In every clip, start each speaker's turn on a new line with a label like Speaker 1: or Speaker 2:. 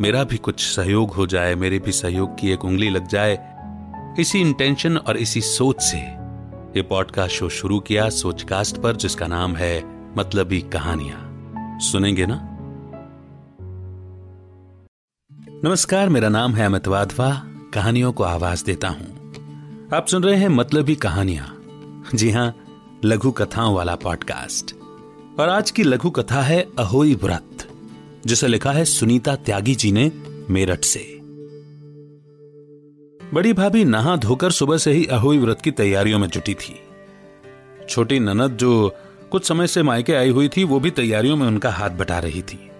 Speaker 1: मेरा भी कुछ सहयोग हो जाए, मेरे भी सहयोग की एक उंगली लग जाए। इसी इंटेंशन और इसी सोच से ये पॉडकास्ट शो शुरू किया सोचकास्ट पर, जिसका नाम है मतलबी कहानियाँ। सुनेंगे ना? नमस्कार, मेरा नाम है अमित वाधवा। कहानियों को आवाज़ देता हूँ। आप सुन रहे हैं मतलबी कहानियाँ। जी हाँ, लघु कथाओं वाला पॉडकास्ट और आज की लघु कथा है अहोई व्रत। जिसे लिखा है सुनीता त्यागी जी ने मेरठ से। बड़ी भाभी नहा धोकर सुबह से ही अहोई व्रत की तैयारियों में जुटी थी। छोटी ननद जो कुछ समय से मायके आई हुई थी, वो भी तैयारियों में उनका हाथ बटा रही थी।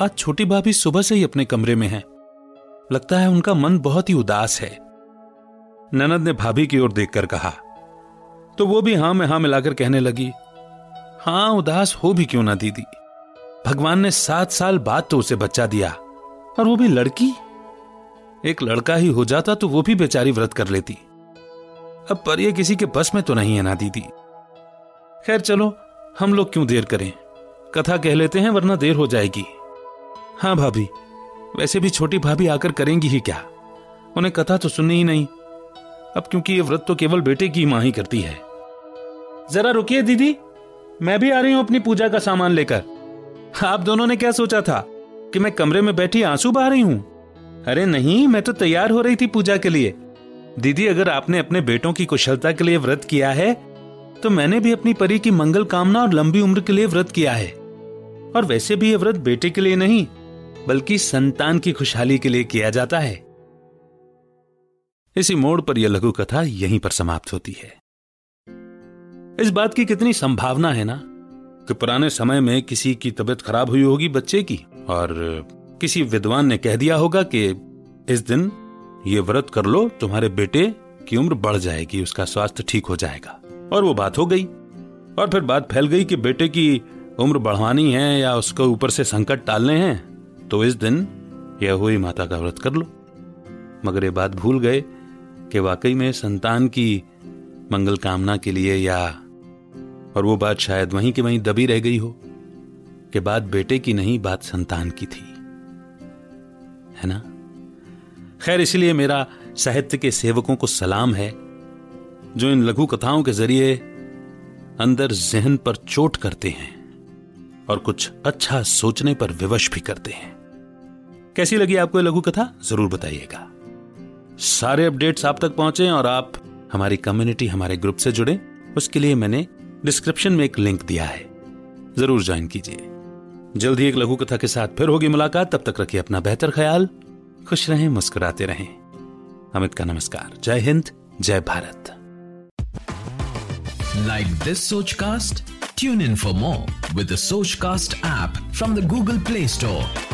Speaker 1: आज छोटी भाभी सुबह से ही अपने कमरे में है। लगता है उनका मन बहुत ही उदास है। ननद ने भाभी की ओर देखकर कहा तो वो भी हाँ में हाँ मिलाकर कहने लगी, हाँ, उदास हो भी क्यों ना दीदी? भगवान ने सात साल बाद तो उसे बच्चा दिया। और वो भी लड़की? एक लड़का ही हो जाता तो वो भी बेचारी व्रत कर लेती। अब पर ये किसी के बस में तो नहीं है ना, दीदी। खैर चलो, हम लोग क्यों देर करें? कथा कह लेते हैं, वरना देर हो जाएगी। हाँ भाभी, वैसे भी छोटी भाभी आकर करेंगी ही क्या? उन्हें कथा तो सुननी ही नहीं। अब क्योंकि ये व्रत तो केवल बेटे की माँ ही करती है। जरा रुकिए, दीदी। मैं भी आ रही हूँ अपनी पूजा का सामान लेकर। आप दोनों ने क्या सोचा था कि मैं कमरे में बैठी आँसू बहा रही हूँ? अरे नहीं, मैं तो तैयार हो रही थी पूजा के लिए। दीदी, अगर आपने अपने बेटों की कुशलता के लिए व्रत किया है तो मैंने भी अपनी परी की मंगल कामना और लंबी उम्र के लिए व्रत किया है। और वैसे भी यह व्रत बेटे के लिए नहीं, बल्कि संतान की खुशहाली के लिए किया जाता है। इसी मोड़ पर यह लघु कथा यहीं पर समाप्त होती है। इस बात की कितनी संभावना है ना? कि पुराने समय में किसी की तबीयत खराब हुई होगी बच्चे की। और किसी विद्वान ने कह दिया होगा कि, इस दिन ये व्रत कर लो, तुम्हारे बेटे की उम्र बढ़ जाएगी, उसका स्वास्थ्य ठीक हो जाएगा। और वो बात हो गई। और फिर बात फैल गई कि बेटे की उम्र बढ़वानी है या उसके ऊपर से संकट टालने हैं तो इस दिन यह हुई माता का व्रत कर लो। मगर ये बात भूल गए कि वाकई में संतान की मंगल कामना के लिए या और वो बात शायद वहीं के वहीं दबी रह गई हो कि बात बेटे की नहीं, बात संतान की थी। है ना? खैर, इसलिए मेरा साहित्य के सेवकों को सलाम है, जो इन लघु कथाओं के ज़रिए अंदर जहन पर चोट करते हैं और कुछ अच्छा सोचने पर विवश भी करते हैं। कैसी लगी आपको लघु कथा? ज़रूर बताइएगा। सारे अपडेट्स आप तक पहुँचे और आप, हमारी कम्युनिटी, हमारे ग्रुप से जुड़े। उसके लिए मैंने डिस्क्रिप्शन में एक लिंक दिया है। ज़रूर ज्वाइन कीजिए। जल्द ही एक लघु कथा के साथ फिर होगी मुलाकात। तब तक रखिए अपना बेहतर ख्याल। खुश रहें, मुस्कुराते रहें। अमित का नमस्कार। जय हिंद, जय Bharat.
Speaker 2: Like this Sochcast? Tune in for more with the cast app from the Google Play Store.